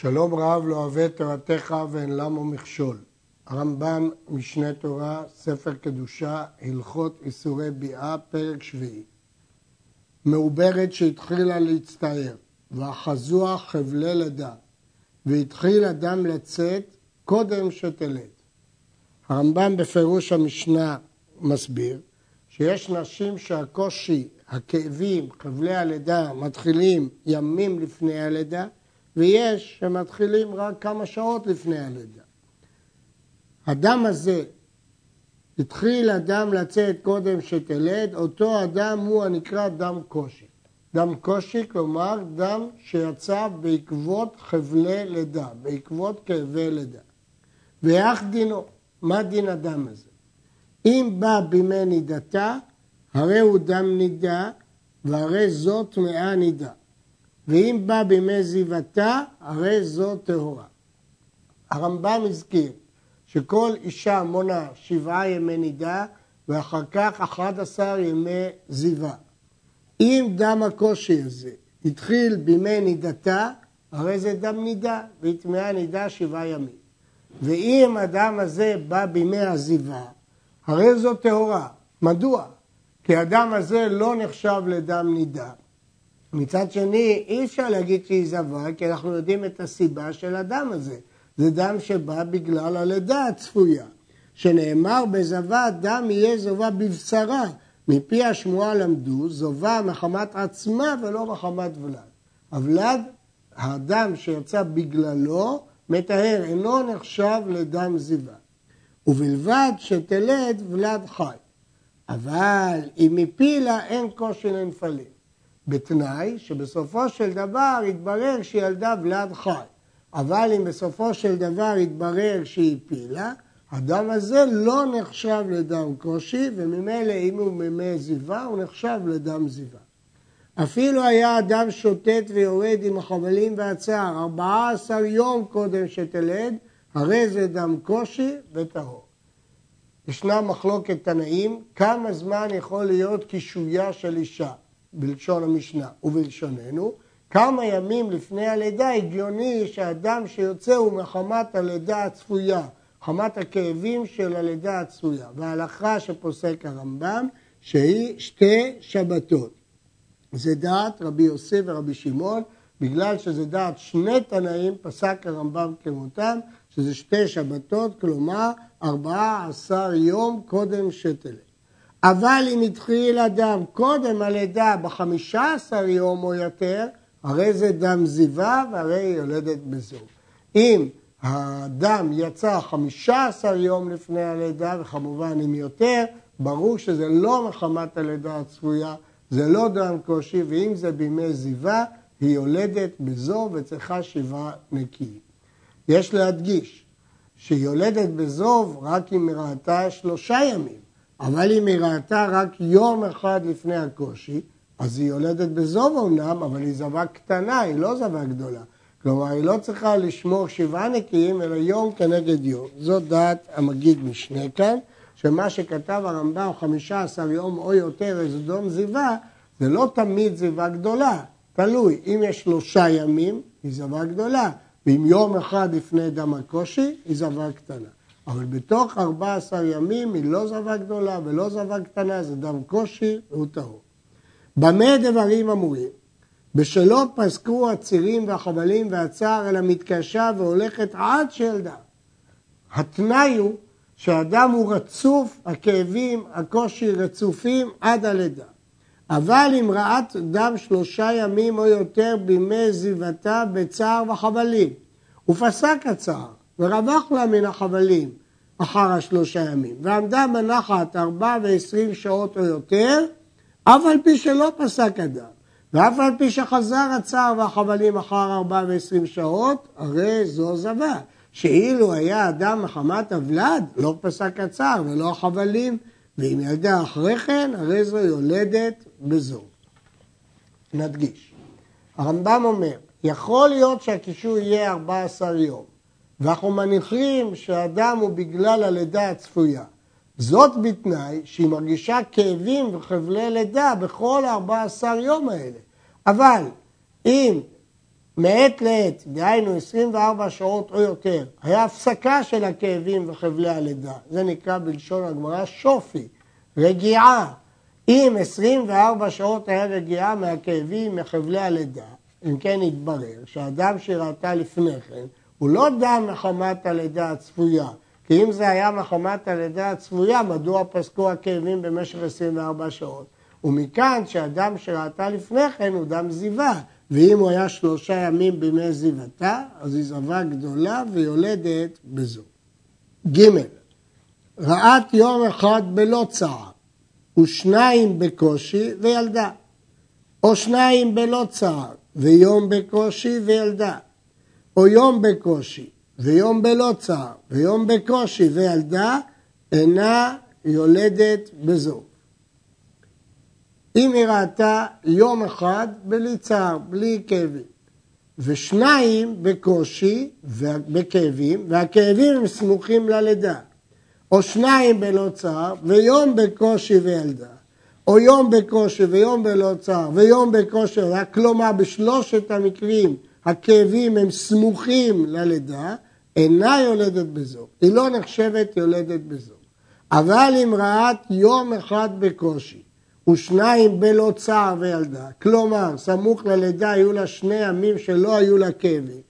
שלום רב לא אוהב תורתך ואין למו מכשול. הרמב"ם, משנה תורה, ספר קדושה, הלכות איסורי ביאה, פרק שביעי. מעוברת שהתחילה להצטער, ואחזוה חבלי לידה, והתחיל אדם לצאת קודם שתלד. הרמב"ם בפירוש המשנה מסביר שיש נשים שהקושי, הכאבים, חבלי הלידה, מתחילים ימים לפני הלידה, ויש שמתחילים רק כמה שעות לפני הלידה. הדם הזה, התחיל הדם לצאת קודם שתלד, אותו הדם הוא הנקרא דם קושי. דם קושי, כלומר דם שיצא בעקבות חבלי לידה, בעקבות כאבי לידה. ואיך דינו? מה דין הדם הזה? אם בא בימי נידתה, הרי הוא דם נידה, והרי זו טמאה נידה. ואם בא בימי זיוותה, הרי זו טהורה. הרמב"ם הזכיר שכל אישה מונה שבעה ימי נידה ואחר כך 11 ימי זיווה. אם דם הקושי הזה התחיל בימי נידתה, הרי זה דם נידה, והיא טמאה נידה שבעה ימים. ואם הדם הזה בא בימי עזיבה, הרי זו טהורה. מדוע? כי הדם הזה לא נחשב לדם נידה. מצד שני, אי אפשר להגיד שהיא זבה, כי אנחנו יודעים את הסיבה של הדם הזה. זה דם שבא בגלל הלידה הצפויה. שנאמר בזבה, דם יהיה זובה בבשרה. מפי השמועה למדו, זובה מחמת עצמה ולא מחמת ולד. הוולד, הדם שיצא בגללו, מטהר, אינו נחשב לדם זיווה. ובלבד שתלד ולד חי. אבל אם הפילה אין קושי לנפלים. בתנאי שבסופו של דבר יתברר שהיא ילדה ולד חי. אבל אם בסופו של דבר יתברר שהיא הפילה, הדם הזה לא נחשב לדם קושי, וממילא אם הוא מימי זיווה, הוא נחשב לדם זיווה. אפילו היה אדם שוטט ויורד עם החבלים והצער 14 יום קודם שתלד, הרי זה דם קושי וטהור. ישנה מחלוקת תנאים, כמה זמן יכול להיות קישויה של אישה, בלשון המשנה ובלשוננו, כמה ימים לפני הלידה הגיוני שהדם שיוצא הוא מחמת הלידה הצפויה, חמת הכאבים של הלידה הצפויה. וההלכה שפוסק הרמב"ם שהיא שתי שבתות. זה דעת רבי יוסף ורבי שמעון, בגלל שזה דעת שני תנאים, פסק הרמב"ם כמותם, שזה שתי שבתות, כלומר 14 יום קודם שתלד. אבל אם התחיל אדם קודם הלידה ב-15 יום או יותר, הרי זה דם זיווה והרי היא יולדת בזוג. אם הדם יצא 15 יום לפני הלידה, וכמובן אם יותר, ברור שזה לא מחמת הלידה הצפויה, זה לא דם קושי, ואם זה בימי זיווה, היא יולדת בזו וצריכה שבעה נקיים. יש להדגיש שהיא יולדת בזוב רק אם היא ראתה שלושה ימים, אבל אם היא ראתה רק יום אחד לפני הקושי, אז היא יולדת בזוב אמנם, אבל היא זבה קטנה, היא לא זבה גדולה. כלומר, היא לא צריכה לשמור שבעה נקיים, אלא יום כנגד יום. זאת דעת המגיד משנה כאן, שמה שכתב הרמב"ם, 15 יום או יותר איזה דום זיווה, זה לא תמיד זיווה גדולה, תלוי. אם יש שלושה ימים, היא זבה גדולה, ואם יום אחד לפני דם הקושי, היא זבה קטנה. אבל בתוך 14 ימים היא לא זבה גדולה ולא זבה קטנה, זה דם קושי והוא טהור. במה דברים אמורים? בשלא פסקו הצירים והחבלים והצער, אלא מתקשה והולכת עד שילדה. התנאי הוא שהאדם הוא רצוף, הכאבים, הקושי רצופים עד הלידה. אבל אם ראת דם שלושה ימים או יותר בימי זיוותה בצער וחבלים, ופסק הצער, ורווח לה מן החבלים אחר השלושה ימים, ועמדה בנחת ארבע ועשרים שעות או יותר, אף על פי שלא פסק הדם, ואף על פי שחזר הצער והחבלים אחר ארבע ועשרים שעות, הרי זו זבה. שאילו היה אדם מחמת הוולד, לא פסק הצער ולא החבלים, ואם ילדה אחרי כן, הרי זו יולדת בזו. נדגיש. הרמב"ם אומר, יכול להיות שהקישור יהיה 14 יום, ואנחנו מניחים שהאדם הוא בגלל הלידה הצפויה. זאת בתנאי שהיא מרגישה כאבים וחבלי לידה בכל ה-14 יום האלה. אבל אם מעת לעת, דהיינו 24 שעות או יותר, היה הפסקה של הכאבים וחבלי הלידה. זה נקרא בלשון הגמרא שופי, רגיעה. אם 24 שעות היה רגיעה מהכאבים, מחבלי הלידה, אם כן יתברר שהאדם שראתה לפני כן, הוא לא דם מחמת הלידה הצפויה. כי אם זה היה מחמת הלידה הצפויה, מדוע פסקו הכאבים במשך 24 שעות? ומכאן שאדם שראתה לפני כן הוא דם זיווה, ואם הוא היה שלושה ימים בימי זיוותה, אז היא זבה גדולה ויולדת בזו. ג. ראת יום אחד בלא צער, ושניים בקושי וילדה, או שניים בלא צער, ויום בקושי וילדה, או יום בקושי, ויום בלא צער, ויום בקושי וילדה, אינה יולדת בזו. אם היא ראתה יום אחד בלי צער, בלי כאבים, ושניים בקושי ובכאבים, והכאבים הם סמוכים ללידה, או שניים בלא צער, ויום בקושי וילדה, או יום בקושי ויום בלא צער, ויום בקושי, כלומר בשלושת המקרים הכאבים הם סמוכים ללידה, אינה יולדת בזו, היא לא נחשבת יולדת בזו. אבל אם ראת יום אחד בקושי, ושניים בלא צער וילדה, כלומר, סמוך ללידה היו לה שני ימים שלא היו לה כאבים,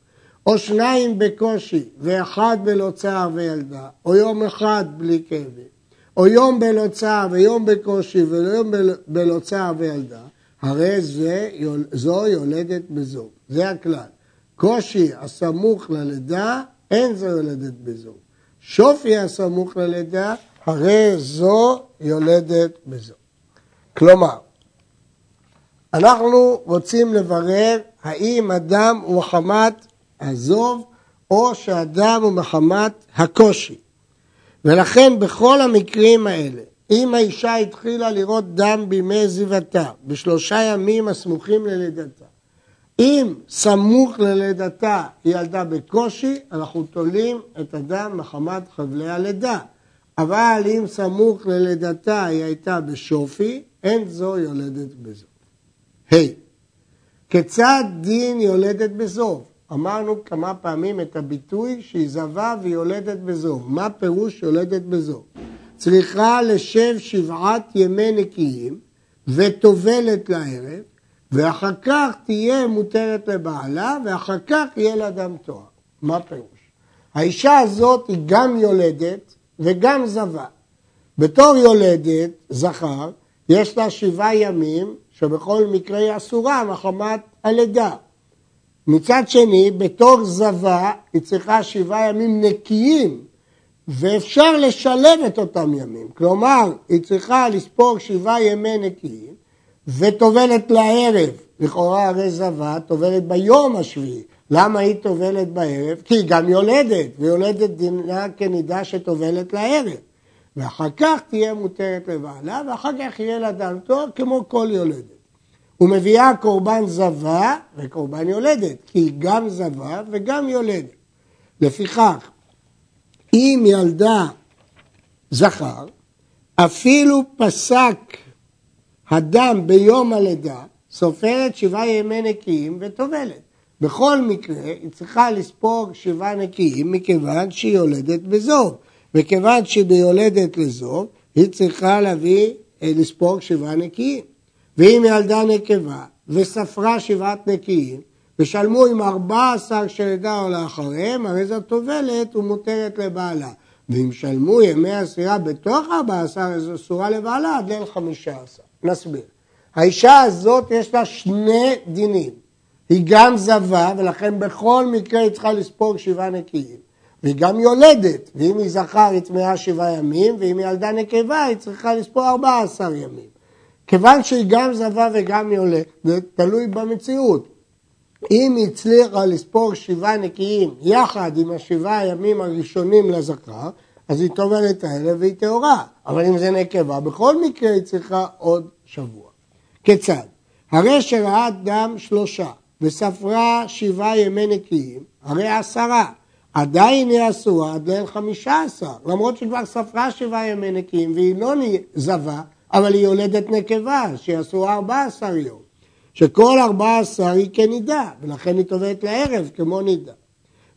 או שניים בקושי ואחד בלא צער וילדה, או יום אחד בלי כאבים, או יום בלא צער ויום בקושי ויום בלא צער וילדה, הרי זה, זו יולדת בזו, זה הכלל. קושי הסמוך ללידה, אין זו יולדת בזו. שופי הסמוך ללידה, הרי זו יולדת בזו. כלומר, אנחנו רוצים לברר האם אדם הוא מחמת הזוב או שאדם הוא מחמת הקושי. ולכן בכל המקרים האלה, אם האישה התחילה לראות דם בימי זיוותה, בשלושה ימים הסמוכים ללידתה, אם סמוך ללידתה היא ילדה בקושי, אנחנו תולים את הדם מחמת חבלי הלידה. אבל אם סמוך ללידתה היא הייתה בשופי, אין זו יולדת בזוב. ה. Hey, כיצד דין יולדת בזוב? אמרנו כמה פעמים את הביטוי שהיא זבה ויולדת בזוב. מה פירוש יולדת בזוב? צריכה לשב שבעת ימי נקיים וטובלת לערב, ואחר כך תהיה מותרת לבעלה, ואחר כך יהיה לה דם תואר. מה פירוש? האישה הזאת היא גם יולדת וגם זבה. בתור יולדת, זכר, יש לה שבעה ימים שבכל מקרה היא אסורה מחמת הלידה. מצד שני, בתור זבה היא צריכה שבעה ימים נקיים ואפשר לשלב את אותם ימים. כלומר, היא צריכה לספור שבעה ימי נקיים וטובלת לערב. לכאורה הרי זבה טובלת ביום השביעי. למה היא טובלת בערב? כי היא גם יולדת, ויולדת דינה כנידה שטובלת לערב. ואחר כך תהיה מותרת לבעלה, ואחר כך יהיה לה דם טוב כמו כל יולדת. ומביאה קורבן זבה וקורבן יולדת, כי היא גם זבה וגם יולדת. לפיכך, אם ילדה זכר, אפילו פסק הדם ביום הלידה, סופרת שבעה ימי נקיים וטובלת. בכל מקרה, היא צריכה לספוג שבעה נקיים מכיוון שהיא יולדת בזוב. וכיוון שהיא ביולדת לזוב, היא צריכה להביא, אה, לספוג שבעה נקיים. ואם ילדה נקבה וספרה שבעת נקיים, ושלמו עם ארבע עשר שלידה או לאחריהם, הרי זו טובלת ומותרת לבעלה. ואם שלמו ימי הסירה בתוך ארבע עשר, אז אסורה לבעלה עד ליל חמישה עשר. נסביר. האישה הזאת יש לה שני דינים. היא גם זבה, ולכן בכל מקרה היא צריכה לספוג שבעה נקיים. והיא גם יולדת, ואם היא זכר היא טמאה שבעה ימים, ואם היא ילדה נקבה היא צריכה לספור ארבע עשר ימים. כיוון שהיא גם זבה וגם יולדת, זה תלוי במציאות. אם הצליחה לספור שבעה נקיים יחד עם השבעה הימים הראשונים לזכר, אז היא טובלת האלה והיא טהורה. אבל אם זה נקבה, בכל מקרה היא צריכה עוד שבוע. כיצד? הרי שראת דם שלושה וספרה שבעה ימי נקיים, הרי עשרה. עדיין היא אסורה עד ליל חמישה עשר, למרות שכבר ספרה שבעה ימי נקיים והיא לא זבה, אבל היא יולדת נקבה, שהיא אסורה ארבע עשר יום. שכל ארבע עשר היא כנידה, ולכן היא טובעת לערב כמו נידה.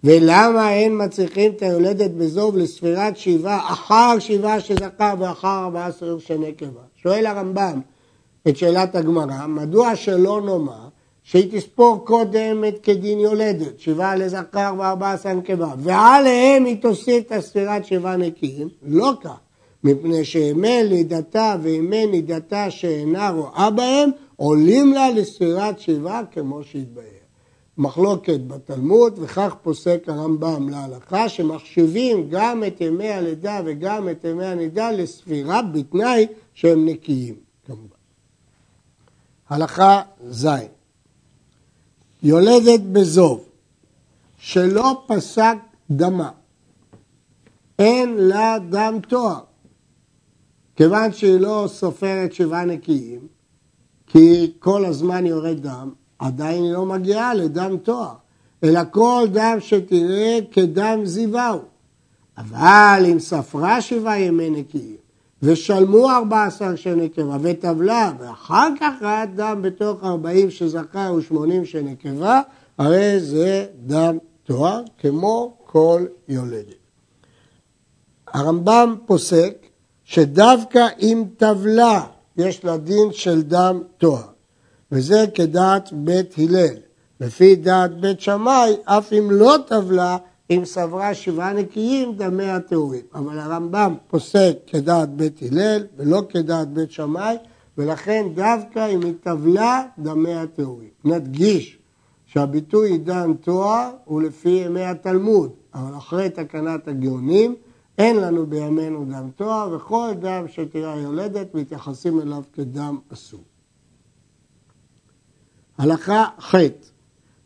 ולמה אין מצליחים את היולדת בזוב לספירת שבעה אחר שבעה שזכר ואחר ארבעה עשר שנקבה? שואל הרמב"ם את שאלת הגמרא, מדוע שלא נאמר שהיא תספור קודם את כדין יולדת, שבעה לזכר וארבעה עשר נקבה, ועליהם היא תוסיף את הספירת שבעה נקיים? לא כך. מפני שימי לידתה וימי נידתה שאינה רואה בהם, עולים לה לספירת שבעה כמו שהתבהר. מחלוקת בתלמוד, וכך פוסק הרמב"ם להלכה, שמחשיבים גם את ימי הלידה וגם את ימי הנידה לספירה בתנאי שהם נקיים, כמובן. הלכה ז' יולדת בזוב שלא פסק דמה, אין לה דם תואר, כיוון שהיא לא סופרת שבעה נקיים, כי כל הזמן יורד דם, עדיין היא לא מגיעה לדם תואר, אלא כל דם שתראה כדם זיווהו. אבל אם ספרה שבעה ימי נקיים, ושלמו ארבע עשר של נקבה וטבלה, ואחר כך ראה דם בתוך ארבעים שזכר ושמונים של נקבה, הרי זה דם תואר כמו כל יולדת. הרמב"ם פוסק שדווקא אם טבלה יש לה דין של דם תואר, וזה כדעת בית הלל. לפי דעת בית שמאי, אף אם לא טבלה, אם סברה שבעה נקיים, דמי הטהורים. אבל הרמב"ם פוסק כדעת בית הלל ולא כדעת בית שמאי, ולכן דווקא אם היא טבלה, דמי הטהורים. נדגיש שהביטוי עידן תואר הוא לפי ימי התלמוד, אבל אחרי תקנת הגאונים אין לנו בימינו דם תואר, וכל דם שתראה יולדת מתייחסים אליו כדם אסור. הלכה ח'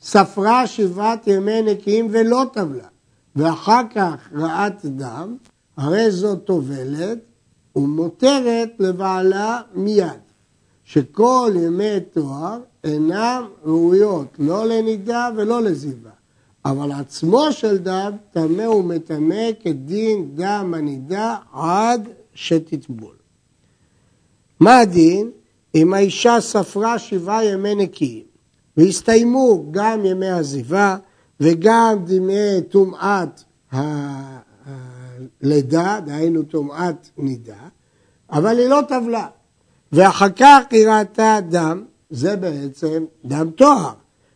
ספרה שבעת ימי נקיים ולא טבלה, ואחר כך ראת דם, הרי זו טובלת ומותרת לבעלה מיד, שכל ימי תואר אינם ראויות לא לנידה ולא לזיבה, אבל עצמו של דם טמא ומטמא כדין דם הנידה עד שתטבול. מה הדין? אם האישה ספרה שבעה ימי נקיים והסתיימו גם ימי עזיבה וגם ימי טומאת הלידה, דהיינו טומאת נידה, אבל היא לא טבלה. ואחר כך היא ראתה דם, זה בעצם דם טוהר.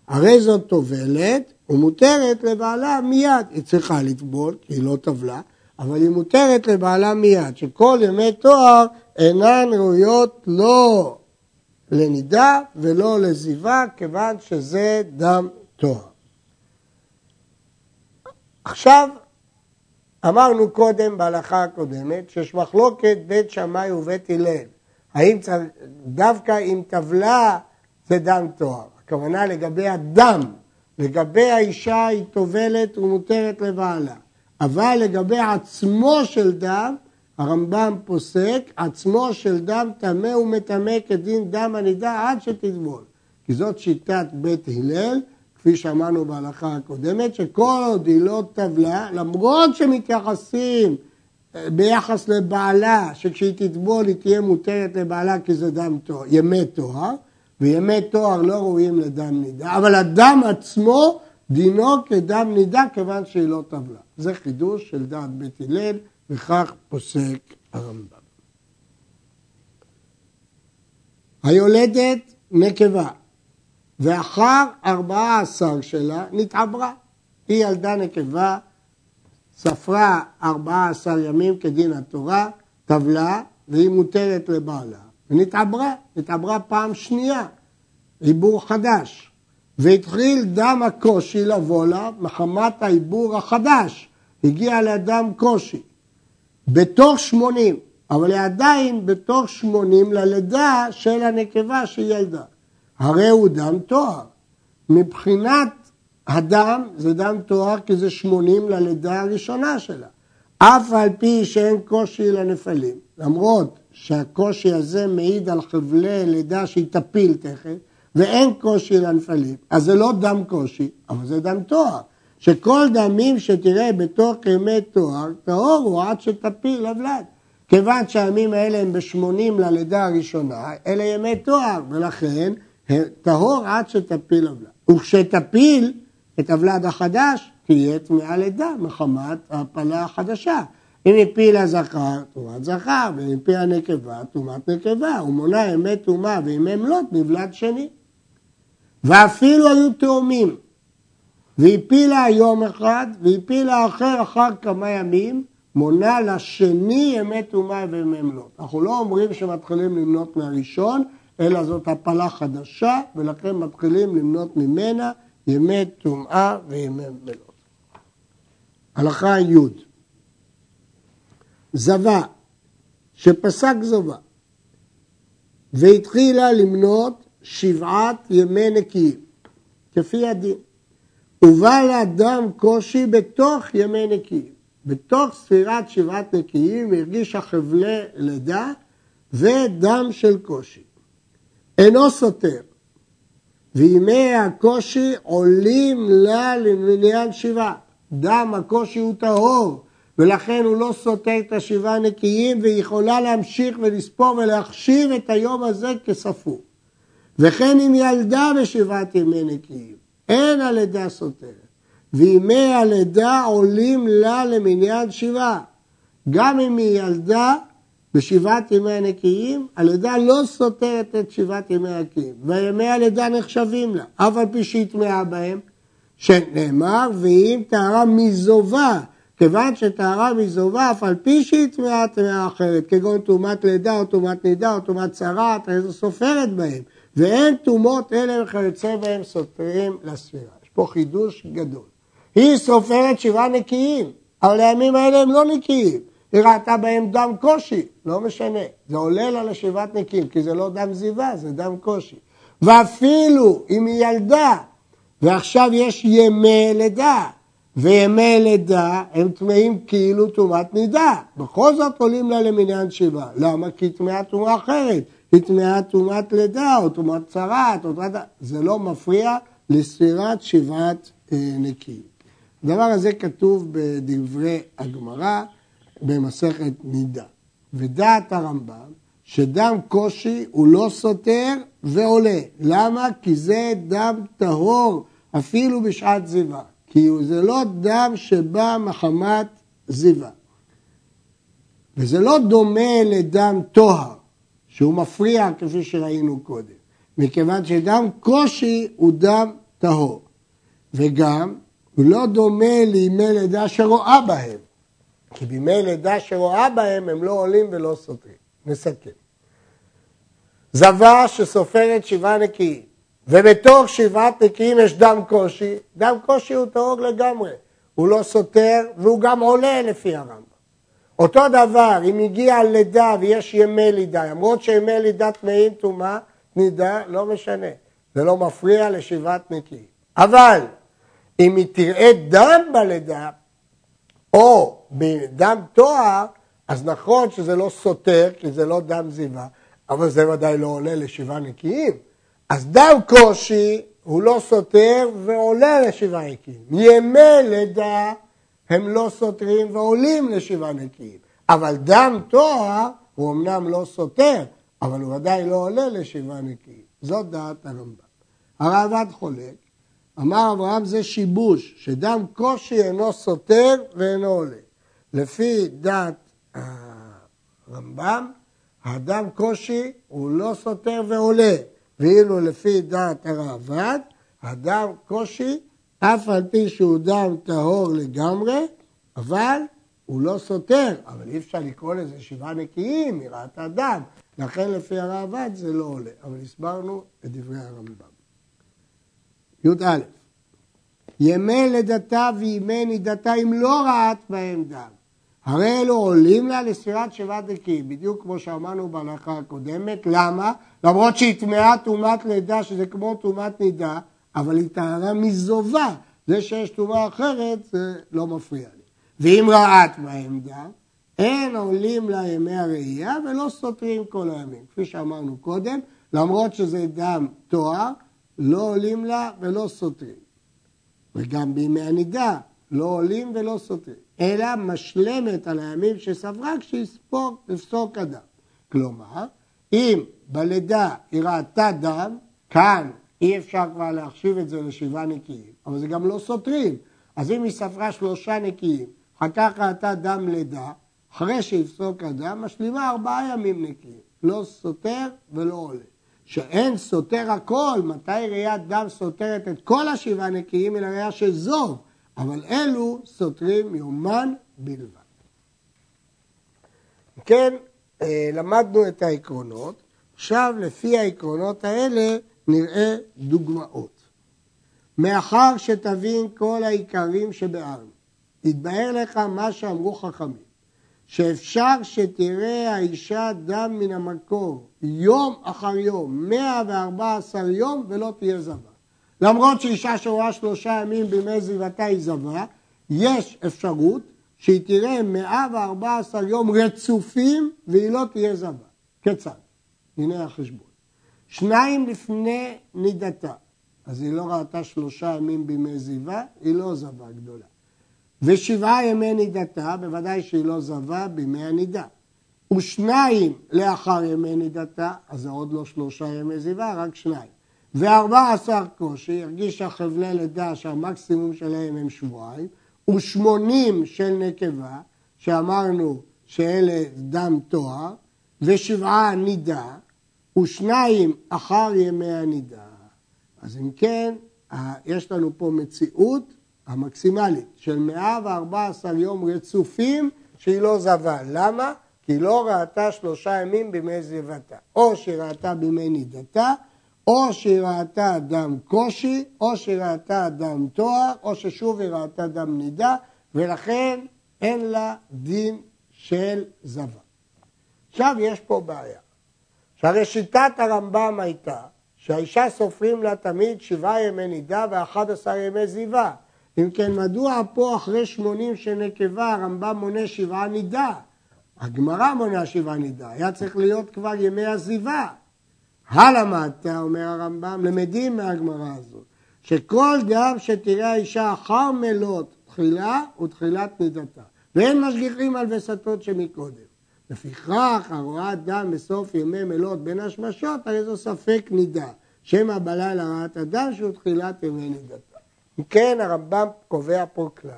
הרי זאת טובלת ומותרת לבעלה מיד. היא צריכה לטבול, כי היא לא טבלה, אבל היא מותרת לבעלה מיד, שכל ימי תואר אינן ראויות לא לנידה ולא לזיווה, כיוון שזה דם טוהר. עכשיו, אמרנו קודם בהלכה הקודמת שיש מחלוקת בית שמאי ובית הלל. האם צריך, דווקא אם טבלה זה דם טוהר. הכוונה לגבי הדם, לגבי האישה היא טובלת ומותרת לבעלה. אבל לגבי עצמו של דם, הרמב"ם פוסק, עצמו של דם טמא ומטמא כדין דם הנידה עד שתטבול. כי זאת שיטת בית הלל, כפי שאמרנו בהלכה הקודמת, שכל עוד היא לא טבלה, למרות שמתייחסים אה, ביחס לבעלה, שכשהיא תטבול היא תהיה מותרת לבעלה כי זה דם תואר, ימי תואר, וימי תואר לא ראויים לדם נידה, אבל הדם עצמו דינו כדם נידה כיוון שהיא לא טבלה. זה חידוש של דעת בית הלל. וכך פוסק הרמב"ם. היולדת נקבה, ואחר ארבעה עשר שלה נתעברה. היא ילדה נקבה, ספרה ארבעה עשר ימים כדין התורה, טבלה, והיא מותרת לבעלה. ונתעברה, נתעברה פעם שנייה, עיבור חדש. והתחיל דם הקושי לבוא לה מחמת העיבור החדש. הגיע לאדם קושי. בתוך שמונים, אבל היא עדיין בתוך שמונים ללידה של הנקבה שהיא ילדה. הרי הוא דם תואר. מבחינת הדם זה דם תואר כי זה שמונים ללידה הראשונה שלה. אף על פי שאין קושי לנפלים, למרות שהקושי הזה מעיד על חבלי לידה שהיא תפיל תכף, ואין קושי לנפלים, אז זה לא דם קושי, אבל זה דם תואר. שכל דמים שתראה בתוך ימי תואר, טהור הוא עד שתפיל לבלד. כיוון שהימים האלה הם בשמונים ללידה הראשונה, אלה ימי תואר, ולכן טהור עד שתפיל עוולה. וכשתפיל את הוולד החדש, תהיה טמאה לידה מחמת ההפלה החדשה. אם הפילה זכר, טומאת זכר, ואם הפילה נקבה, טומאת נקבה. הוא מונה ימי טומאה וימי מלות בוולד שני. ואפילו היו תאומים, והפילה יום אחד, והפילה אחר אחר כמה ימים, מונה לשני ימי טומאה וימי מלות. אנחנו לא אומרים שמתחילים למנות מהראשון, אלא זאת הפלה חדשה, ולכן מתחילים למנות ממנה ימי טומאה וימי מלות. הלכה י' זבה שפסק זבה והתחילה למנות שבעת ימי נקיים, כפי הדין. ובא לאדם קושי בתוך ימי נקיים. בתוך ספירת שבעת נקיים הרגישה חבלי לידה ודם של קושי. אינו סותר, וימי הקושי עולים לה למניין שבעה. דם הקושי הוא טהור, ולכן הוא לא סותר את השבעה נקיים, והיא יכולה להמשיך ולספור ולהחשיב את היום הזה כספור. וכן אם ילדה בשבעת ימי נקיים, אין הלידה סותרת. וימי הלידה עולים לה למניין שבעה. גם אם היא ילדה בשבעת ימי הנקיים, הלידה לא סותרת את שבעת ימי הנקיים, וימי הלידה נחשבים לה, אף על פי שהיא טמאה בהם, שנאמר, ואם טהרה מזובה, כיוון שטהרה מזובה, אף על פי שהיא טמאה טמאה אחרת, כגון טומאת לידה או טומאת נידה או טומאת צרעת, איזו סופרת בהם, ואין טומאות אלה וכיוצא בהם סותרים לספירה. יש פה חידוש גדול. היא סופרת שבעה נקיים, אבל הימים האלה הם לא נקיים. היא ראתה בהם דם קושי, לא משנה. זה עולה לה לשבעת נקיים, כי זה לא דם זיווה, זה דם קושי. ואפילו אם היא ילדה, ועכשיו יש ימי לידה, וימי לידה הם טמאים כאילו טומאת נידה. בכל זאת עולים לה למניין שבעה. למה? כי היא טמאה טומאה אחרת. היא טמאה טומאת לידה, או טומאת צרעת, או טומאת... זה לא מפריע לספירת שבעת אה, נקיים. הדבר הזה כתוב בדברי הגמרא במסכת נידה. ודעת הרמב"ם שדם קושי הוא לא סותר ועולה. למה? כי זה דם טהור אפילו בשעת זיווה. כי זה לא דם שבא מחמת זיווה. וזה לא דומה לדם טוהר, שהוא מפריע כפי שראינו קודם, מכיוון שדם קושי הוא דם טהור. וגם הוא לא דומה לימי לידה שרואה בהם, כי בימי לידה שרואה בהם הם לא עולים ולא סותרים. נסכם. זבה שסופרת שבעה נקיים, ובתוך שבעת נקיים יש דם קושי, דם קושי הוא טהור לגמרי, הוא לא סותר והוא גם עולה לפי הרמב"ם. אותו דבר, אם הגיע לידה ויש ימי לידה, למרות שימי לידה טמאים טומאה, נידה, לא משנה, זה לא מפריע לשבעת נקיים. אבל אם היא תראה דם בלידה, או בדם תואר, אז נכון שזה לא סותר, כי זה לא דם זיווה, אבל זה ודאי לא עולה לשבעה נקיים. אז דם קושי הוא לא סותר ועולה לשבעה נקיים. ימי לידה הם לא סותרים ועולים לשבעה נקיים. אבל דם תואר הוא אמנם לא סותר, אבל הוא ודאי לא עולה לשבעה נקיים. זאת דעת הרמב"ם. הרעב"ד חולק אמר אברהם זה שיבוש, שדם קושי אינו סותר ואינו עולה. לפי דעת הרמב"ם, הדם קושי הוא לא סותר ועולה, ואילו לפי דעת הראב"ד, הדם קושי, אף על פי שהוא דם טהור לגמרי, אבל הוא לא סותר, אבל אי אפשר לקרוא לזה שבעה נקיים מרעת הדם, לכן לפי הראב"ד זה לא עולה, אבל הסברנו את דברי הרמב"ם. י"א ימי לידתה וימי נידתה אם לא רעת בהם דם. הרי אלו עולים לה לספירת שבעת נקיים, בדיוק כמו שאמרנו בהלכה הקודמת. למה? למרות שהיא טמאה טומאת לידה, שזה כמו טומאת נידה, אבל היא טהרה מזובה. זה שיש טומאה אחרת, זה לא מפריע לי. ואם רעת דם, אין עולים לה ימי הראייה ולא סותרים כל הימים. כפי שאמרנו קודם, למרות שזה דם תואר, לא עולים לה ולא סותרים. וגם בימי הנידה לא עולים ולא סותרים, אלא משלמת על הימים שספרה כשיספוק לפסוק אדם. כלומר, אם בלידה היא ראתה דם, כאן אי אפשר כבר להחשיב את זה לשבעה נקיים, אבל זה גם לא סותרים. אז אם היא ספרה שלושה נקיים, אחר כך ראתה דם לידה, אחרי שיפסוק הדם, משלימה ארבעה ימים נקיים. לא סותר ולא עולה. שאין סותר הכל, מתי ראיית דם סותרת את כל השבעה נקיים, אלא ראייה של זוב, אבל אלו סותרים יומן בלבד. כן, אה, למדנו את העקרונות, עכשיו לפי העקרונות האלה נראה דוגמאות. מאחר שתבין כל העיקרים שבארנו, יתבהר לך מה שאמרו חכמים, שאפשר שתראה האישה דם מן המקור יום אחר יום, 114 יום ולא תהיה זבה. למרות שאישה שרואה שלושה ימים בימי זיבתה היא זבה, יש אפשרות שהיא תראה 114 יום רצופים והיא לא תהיה זבה. כיצד? הנה החשבון. שניים לפני נידתה, אז היא לא ראתה שלושה ימים בימי זיווה, היא לא זבה גדולה. ושבעה ימי נידתה, בוודאי שהיא לא זבה בימי הנידה. ושניים לאחר ימי נידתה, אז זה עוד לא שלושה ימי זיווה, רק שניים. וארבע עשר קושי, הרגישה חבלי לידה שהמקסימום שלהם הם שבועיים, ושמונים של נקבה, שאמרנו שאלה דם תואר, ושבעה נידה, ושניים אחר ימי הנידה. אז אם כן, יש לנו פה מציאות המקסימלית של 114 יום רצופים שהיא לא זבה. למה? כי היא לא ראתה שלושה ימים בימי זיבתה. או שהיא ראתה בימי נידתה, או שהיא ראתה דם קושי, או שהיא ראתה דם תואר, או ששוב היא ראתה דם נידה, ולכן אין לה דין של זבה. עכשיו יש פה בעיה. שהרי שיטת הרמב"ם הייתה שהאישה סופרים לה תמיד שבעה ימי נידה ואחד עשר ימי זיווה. אם כן, מדוע פה אחרי שמונים של נקבה הרמב"ם מונה שבעה נידה? הגמרא מונה שבעה נידה, היה צריך להיות כבר ימי הזיווה. הלמדת, אומר הרמב"ם, למדים מהגמרא הזאת, שכל דם שתראה האישה אחר מלות תחילה ותחילת נידתה, ואין משגיחים על וסתות שמקודם. לפיכך, הרואה דם בסוף ימי מלות בין השמשות, הרי זו ספק נידה. שמא בלילה ראת הדם שהוא תחילת ימי נידתה. אם כן, הרמב"ם קובע פה כלל.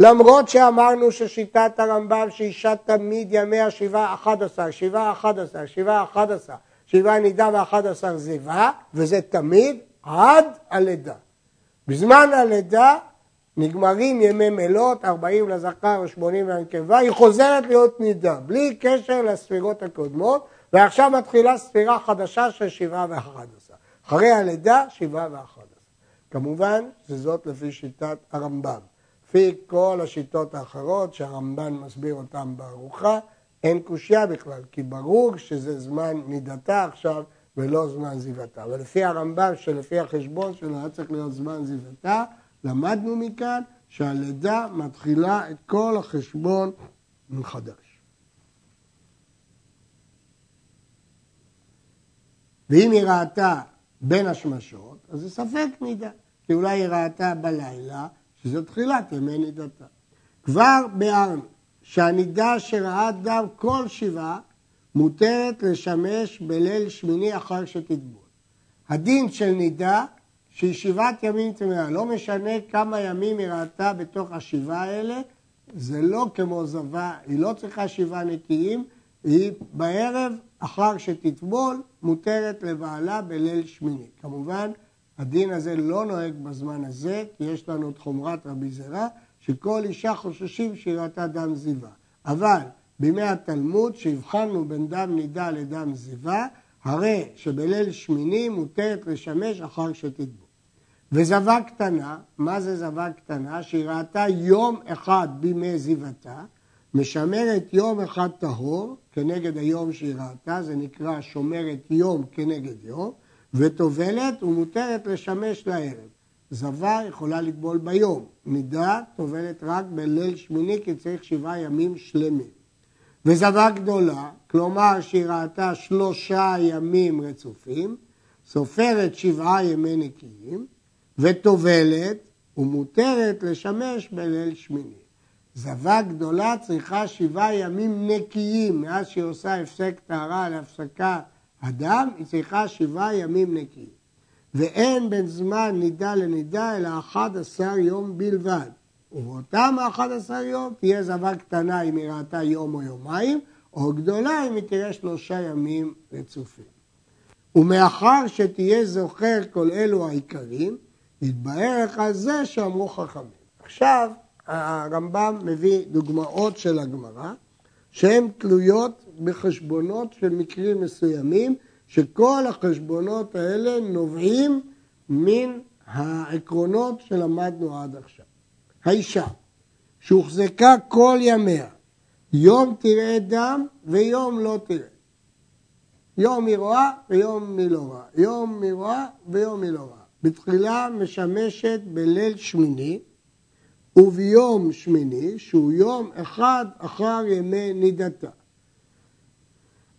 למרות שאמרנו ששיטת הרמב"ם שאישה תמיד ימי השבעה אחד עשר, שבעה אחד עשר, שבעה אחד עשר, שבעה נידה ואחד עשר זיווה, וזה תמיד עד הלידה. בזמן הלידה נגמרים ימי מלות, 40 לזכר ו-80 לנקבה, היא חוזרת להיות נידה, בלי קשר לספירות הקודמות, ועכשיו מתחילה ספירה חדשה של שבעה ואחד עשר. אחרי הלידה, שבעה ואחד עשר. כמובן שזאת לפי שיטת הרמב"ם. לפי כל השיטות האחרות שהרמב"ן מסביר אותן בארוחה, אין קושייה בכלל, כי ברור שזה זמן נידתה עכשיו ולא זמן זיוותה. אבל לפי הרמב"ם, שלפי החשבון שלו היה צריך להיות זמן זיוותה, למדנו מכאן שהלידה מתחילה את כל החשבון מחדש. ואם היא ראתה בין השמשות, אז זה ספק נידה, כי אולי היא ראתה בלילה, שזו תחילת ימי נידתה. כבר ביארנו שהנידה שראה דם כל שבעה מותרת לשמש בליל שמיני אחר שתטבול. הדין של נידה שהיא שבעת ימים טמאה, לא משנה כמה ימים היא ראתה בתוך השבעה האלה, זה לא כמו זבה, היא לא צריכה שבעה נקיים, היא בערב, אחר שתטבול, מותרת לבעלה בליל שמיני. כמובן, הדין הזה לא נוהג בזמן הזה, כי יש לנו את חומרת רבי זרע, שכל אישה חוששים שהיא ראתה דם זיווה. אבל בימי התלמוד, שהבחנו בין דם נידה לדם זיווה, הרי שבליל שמיני מותרת לשמש אחר שתטבול. וזבה קטנה, מה זה זבה קטנה? שהיא ראתה יום אחד בימי זיוותה, משמרת יום אחד טהור כנגד היום שהיא ראתה, זה נקרא שומרת יום כנגד יום, וטובלת ומותרת לשמש לערב. זבה יכולה לטבול ביום, נידה טובלת רק בליל שמיני כי צריך שבעה ימים שלמים. וזבה גדולה, כלומר שהיא ראתה שלושה ימים רצופים, סופרת שבעה ימי נקיים, וטובלת ומותרת לשמש בליל שמיני. זבה גדולה צריכה שבעה ימים נקיים, מאז שהיא עושה הפסק טהרה להפסקת הדם, היא צריכה שבעה ימים נקיים. ואין בין זמן נידה לנידה אלא 11 יום בלבד. ובאותם 11 יום תהיה זבה קטנה אם היא ראתה יום או יומיים, או גדולה אם היא תראה שלושה ימים רצופים. ומאחר שתהיה זוכר כל אלו העיקרים, יתבהר לך זה שאמרו חכמים. עכשיו הרמב"ם מביא דוגמאות של הגמרא שהן תלויות בחשבונות של מקרים מסוימים, שכל החשבונות האלה נובעים מן העקרונות שלמדנו עד עכשיו. האישה שהוחזקה כל ימיה, יום תראה דם ויום לא תראה. יום היא רואה ויום היא לא רואה. יום היא רואה ויום היא לא רואה. בתחילה משמשת בליל שמיני וביום שמיני, שהוא יום אחד אחר ימי נידתה.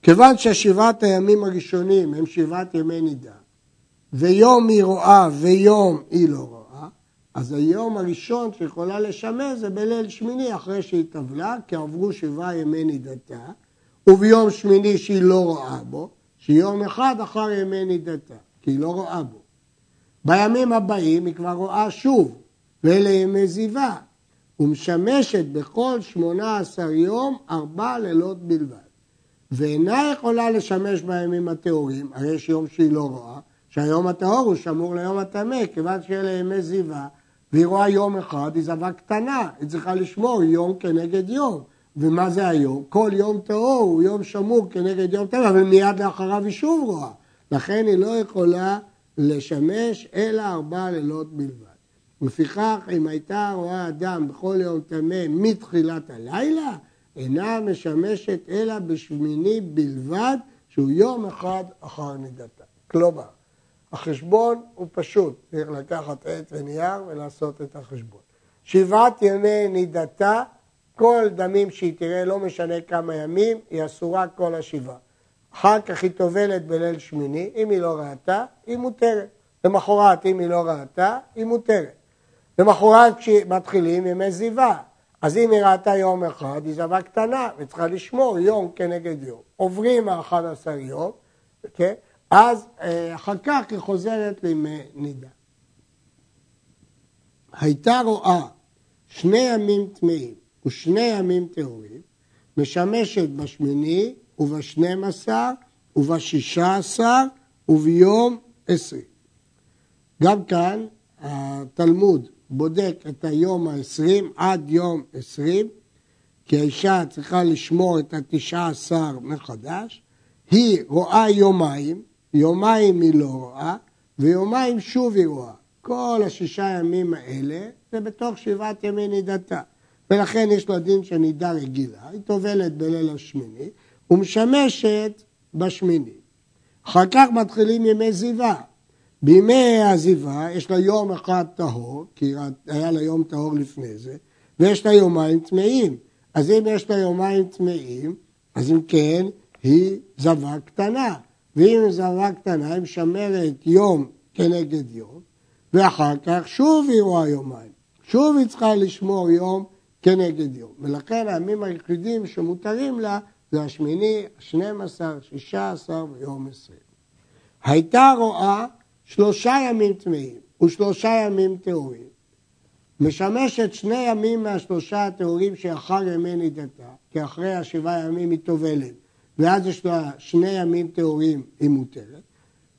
כיוון ששבעת הימים הראשונים הם שבעת ימי נידה, ויום היא רואה ויום היא לא רואה, אז היום הראשון שיכולה לשמש זה בליל שמיני אחרי שהיא טבלה, כי עברו שבעה ימי נידתה, וביום שמיני שהיא לא רואה בו, שיום אחד אחר ימי נידתה, כי היא לא רואה בו. בימים הבאים היא כבר רואה שוב, ואלה ימי זיווה, ומשמשת בכל שמונה עשר יום ארבע לילות בלבד. ואינה יכולה לשמש בימים הטהורים, הרי יש יום שהיא לא רואה, שהיום הטהור הוא שמור ליום הטמא, כיוון שאלה ימי זיווה, והיא רואה יום אחד, היא זבה קטנה, היא צריכה לשמור יום כנגד יום. ומה זה היום? כל יום טהור הוא יום שמור כנגד יום טבע, אבל מיד לאחריו היא שוב רואה. לכן היא לא יכולה לשמש אלא ארבע לילות בלבד. לפיכך, אם הייתה רואה אדם בכל יום טמא מתחילת הלילה, אינה משמשת אלא בשמיני בלבד, שהוא יום אחד אחר נידתה. כלומר, החשבון הוא פשוט, צריך לקחת עט ונייר ולעשות את החשבון. שבעת ימי נידתה, כל דמים שהיא תראה, לא משנה כמה ימים, היא אסורה כל השבעה. אחר כך היא טובלת בליל שמיני, אם היא לא ראתה, היא מותרת. למחרת, אם היא לא ראתה, היא מותרת. למחרת כשמתחילים ימי זיווה, אז אם היא ראתה יום אחד, היא זבה קטנה, וצריכה לשמור יום כנגד יום. עוברים ה-11 יום, כן? אז אה, אחר כך היא חוזרת לימי נידה. הייתה רואה שני ימים טמאים ושני ימים טהורים, משמשת בשמיני ובשנים עשר ובשישה עשר וביום עשרים. גם כאן התלמוד בודק את היום העשרים עד יום עשרים, כי האישה צריכה לשמור את התשעה עשר מחדש, היא רואה יומיים, יומיים היא לא רואה, ויומיים שוב היא רואה. כל השישה ימים האלה זה בתוך שבעת ימי נידתה. ולכן יש לו דין של נידה רגילה, היא טובלת בליל השמיני ומשמשת בשמיני. אחר כך מתחילים ימי זיווה, בימי העזיבה יש לה יום אחד טהור, כי היה לה יום טהור לפני זה, ויש לה יומיים טמאים. אז אם יש לה יומיים טמאים, אז אם כן, היא זבה קטנה. ואם היא זבה קטנה, היא משמרת יום כנגד יום, ואחר כך שוב היא רואה יומיים. שוב היא צריכה לשמור יום כנגד יום. ולכן הימים היחידים שמותרים לה זה השמיני, השנים עשר, שישה עשר ויום עשרים. הייתה רואה שלושה ימים טמאים ושלושה ימים טהורים, משמשת שני ימים מהשלושה הטהורים שאחר ימי נידתה, כי אחרי השבעה ימים היא טובלת, ואז יש לה שני ימים טהורים היא מותרת,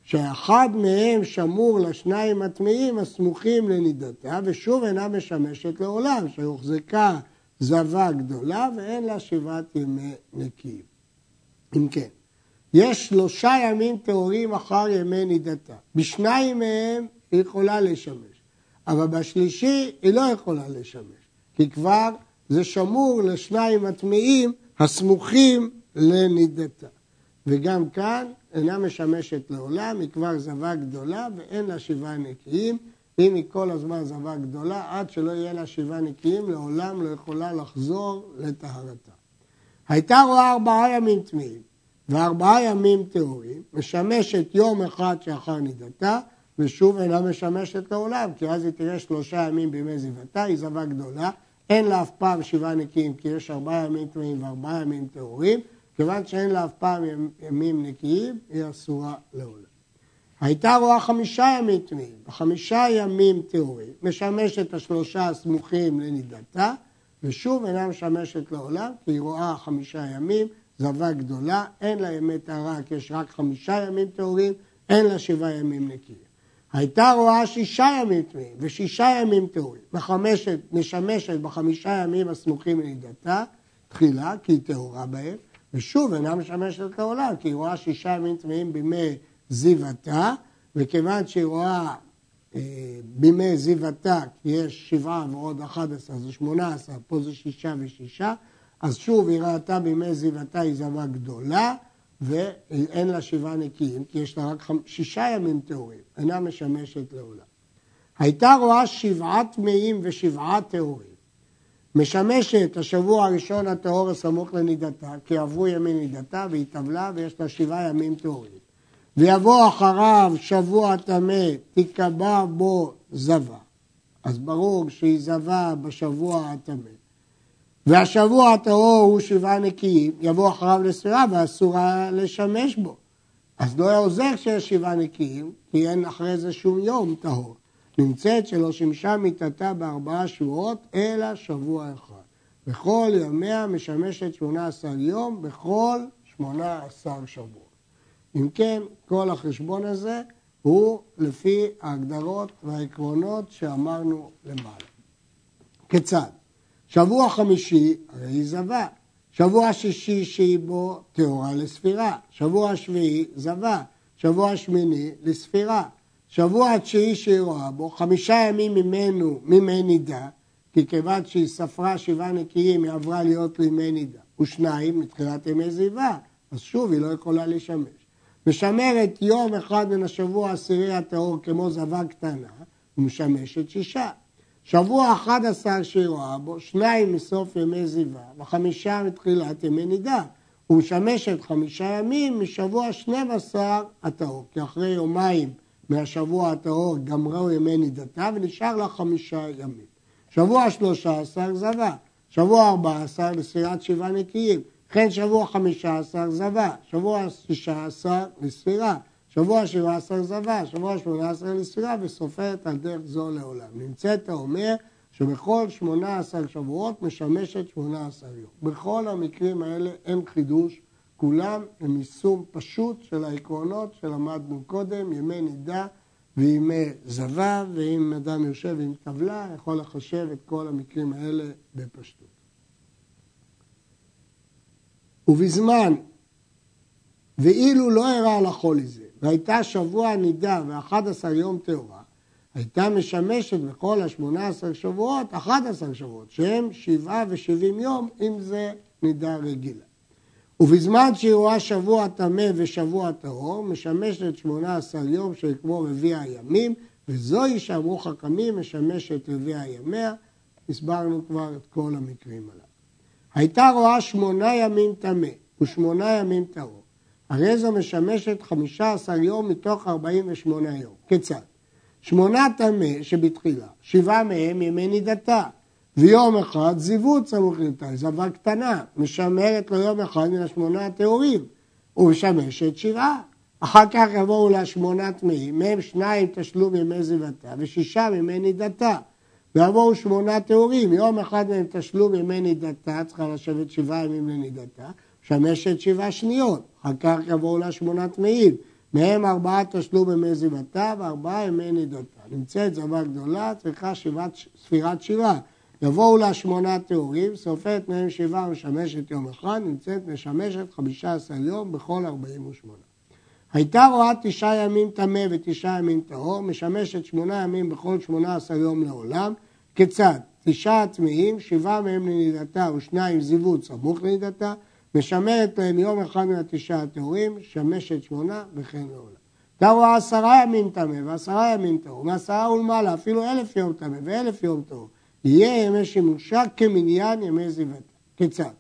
שאחד מהם שמור לשניים הטמאים הסמוכים לנידתה, ושוב אינה משמשת לעולם, שהוחזקה זבה גדולה ואין לה שבעת ימי נקיים. אם כן, יש שלושה ימים טהורים אחר ימי נידתה. בשניים מהם היא יכולה לשמש, אבל בשלישי היא לא יכולה לשמש, כי כבר זה שמור לשניים הטמאים הסמוכים לנידתה. וגם כאן אינה משמשת לעולם, היא כבר זבה גדולה ואין לה שבעה נקיים. אם היא כל הזמן זבה גדולה, עד שלא יהיה לה שבעה נקיים, לעולם לא יכולה לחזור לטהרתה. הייתה רואה ארבעה ימים טמאים, וארבעה ימים טהורים, משמשת יום אחד שאחר נידתה, ושוב אינה משמשת לעולם, כי אז היא תראה שלושה ימים בימי זיוותה, היא זבה גדולה, אין לה אף פעם שבעה נקיים, כי יש ארבעה ימים טמאים וארבעה ימים טהורים, כיוון שאין לה אף פעם ימים נקיים, היא אסורה לעולם. הייתה רואה חמישה ימים טמאים, וחמישה ימים טהורים, משמשת השלושה הסמוכים לנידתה, ושוב אינה משמשת לעולם, כי היא רואה חמישה ימים, זבה גדולה, אין לה ימי טהרה, כי יש רק חמישה ימים טהורים, אין לה שבעה ימים נקיים. הייתה רואה שישה ימים טמאים ושישה ימים טהורים, וחמשת, משמשת בחמישה ימים הסמוכים לנידתה, תחילה, כי היא טהורה בהם, ושוב אינה משמשת לעולם, כי היא רואה שישה ימים טמאים בימי זיוותה, וכיוון שהיא רואה אה, בימי זיוותה, כי יש שבעה ועוד אחד עשר, זה שמונה עשר, פה זה שישה ושישה, אז שוב היא ראתה בימי זיוותה היא זבה גדולה, ואין לה שבעה נקיים, כי יש לה רק שישה ימים טהורים, אינה משמשת לעולם. הייתה רואה שבעה טמאים ושבעה טהורים. משמשת השבוע הראשון הטהור הסמוך לנידתה, כי עברו ימי נידתה והיא טבלה ויש לה שבעה ימים טהורים. ויבוא אחריו שבוע טמא, תיקבע בו זבה. אז ברור שהיא זבה בשבוע הטמא. והשבוע הטהור הוא שבעה נקיים, יבוא אחריו לספירה ואסורה לשמש בו. אז לא עוזר שיש שבעה נקיים, כי אין אחרי זה שום יום טהור. נמצאת שלא שימשה מיתתה בארבעה שבועות, אלא שבוע אחד. בכל ימיה משמשת שמונה עשר יום, בכל שמונה עשר שבועות. אם כן, כל החשבון הזה הוא לפי ההגדרות והעקרונות שאמרנו למעלה. כיצד? שבוע חמישי הרי היא זבה, שבוע שישי שהיא בו טהורה לספירה, שבוע שביעי זבה, שבוע שמיני לספירה, שבוע התשיעי שהיא רואה בו, חמישה ימים ממנו ממי נידה, כי כיוון שהיא ספרה שבעה נקיים היא עברה להיות לימי נידה, ושניים מתחילת ימי זיווה, אז שוב היא לא יכולה לשמש. משמרת יום אחד מן השבוע העשירי הטהור כמו זבה קטנה, ומשמשת שישה. שבוע אחד עשר שהיא רואה בו, שניים מסוף ימי זיווה, וחמישה מתחילת ימי נידה. ומשמשת חמישה ימים משבוע שנים עשר הטהור, כי אחרי יומיים מהשבוע הטהור גמרו ימי נידתה ונשאר לה חמישה ימים. שבוע שלושה עשר זבה, שבוע ארבע עשר לספירת שבעה נקיים, וכן שבוע חמישה עשר זבה, שבוע שישה עשר לספירה, שבוע שבע עשר זבה, שבוע שמונה עשר לספירה וסופרת על דרך זו לעולם. נמצאת האומר שבכל שמונה עשר שבועות משמשת שמונה עשר יום. בכל המקרים האלה אין חידוש, כולם הם יישום פשוט של העקרונות שלמדנו קודם, ימי נידה וימי זבה, ואם אדם יושב עם טבלה יכול לחשב את כל המקרים האלה בפשטות. ובזמן, ואילו לא אירע לחולי זה, והייתה שבוע נידה ואחד עשר יום טהורה, הייתה משמשת בכל השמונה עשר שבועות, אחד עשר שבועות, שהם שבעה ושבעים יום, אם זה נידה רגילה. ובזמן שהיא רואה שבוע טמא ושבוע טהור, משמשת שמונה עשר יום של כמו רביע הימים, וזוהי שאמרו חכמים משמשת רביע ימיה, הסברנו כבר את כל המקרים הללו. הייתה רואה שמונה ימים טמא ושמונה ימים טהור. הרי זו משמשת חמישה עשר יום מתוך ארבעים ושמונה יום. כיצד? שמונה טמא שבתחילה, שבעה מהם ימי נידתה, ויום אחד זיוות סמוך לנידתה, זבה קטנה, משמרת לו יום אחד מן השמונה הטהורים, ומשמשת שבעה. אחר כך יבואו לה שמונה טמאים, מהם שניים תשלום ימי זיוותה ושישה ימי נידתה. ויבואו שמונה טהורים, יום אחד מהם תשלום ימי נידתה, צריכה לשבת שבעה ימים לנידתה, משמשת שבעה שניות, אחר כך יבואו לה שמונה טמאים, מהם ארבעה תשלום ימי זיוותה וארבעה ימי נידתה. נמצאת זבה גדולה, צריכה שבעת, ספירת שבעה. יבואו לה שמונה טהורים, סופרת מהם שבעה ומשמשת יום אחד, נמצאת משמשת חמישה עשר יום בכל ארבעים ושמונה. הייתה רואה תשעה ימים טמא ותשעה ימים טהור, משמשת שמונה ימים בכל שמונה עשר יום לעולם. כיצד? תשעה טמאים, שבעה מהם לנידתה ושניים זיוות סמוך לנידתה, משמרת להם יום אחד מן התשעה הטהורים, שמשת שמונה וכן לעולם. רואה עשרה ימים טמא ועשרה ימים טהור, מעשרה ולמעלה, אפילו אלף יום טמא ואלף יום טהור. יהיה ימי שימושה כמניין ימי זיוותה. כיצד?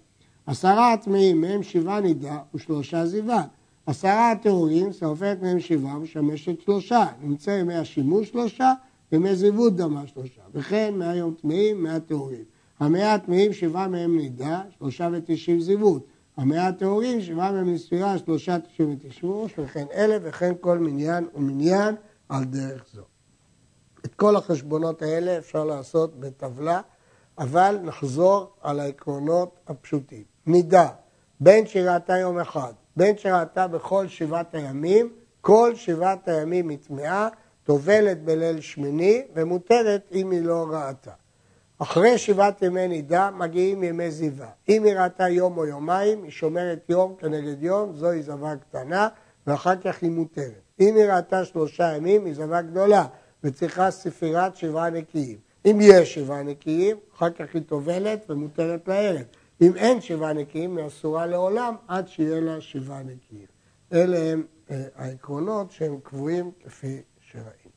עשרה הטמאים מהם שבעה נידה ושלושה זיווה. עשרה הטהורים, סופרת מהם שבעה ומשמשת שלושה. נמצא ימי השימוש שלושה, ימי זיוות דמה שלושה. וכן מאה יום טמאים, מאה טהורים. המאה הטמאים, שבעה מהם נידה, שלושה ותשעים זיוות. המאה הטהורים, שבעה מהם לספירה, שלושה תשעים ותשמוש, וכן אלה, וכן כל מניין ומניין על דרך זו. את כל החשבונות האלה אפשר לעשות בטבלה, אבל נחזור על העקרונות הפשוטים. מידה, בין שראתה יום אחד, בין שראתה בכל שבעת הימים, כל שבעת הימים היא טמאה, טובלת בליל שמיני ומותרת אם היא לא ראתה. אחרי שבעת ימי נידה מגיעים ימי זיווה. אם היא ראתה יום או יומיים, היא שומרת יום כנגד יום, זוהי זווה קטנה, ואחר כך היא מותרת. אם היא ראתה שלושה ימים, היא זווה גדולה, וצריכה ספירת שבעה נקיים. אם יש שבעה נקיים, אחר כך היא טובלת ומותרת לערב. אם אין שבעה נקיים, היא אסורה לעולם עד שיהיה לה שבעה נקיים. אלה הם אה, העקרונות שהם קבועים כפי שראינו.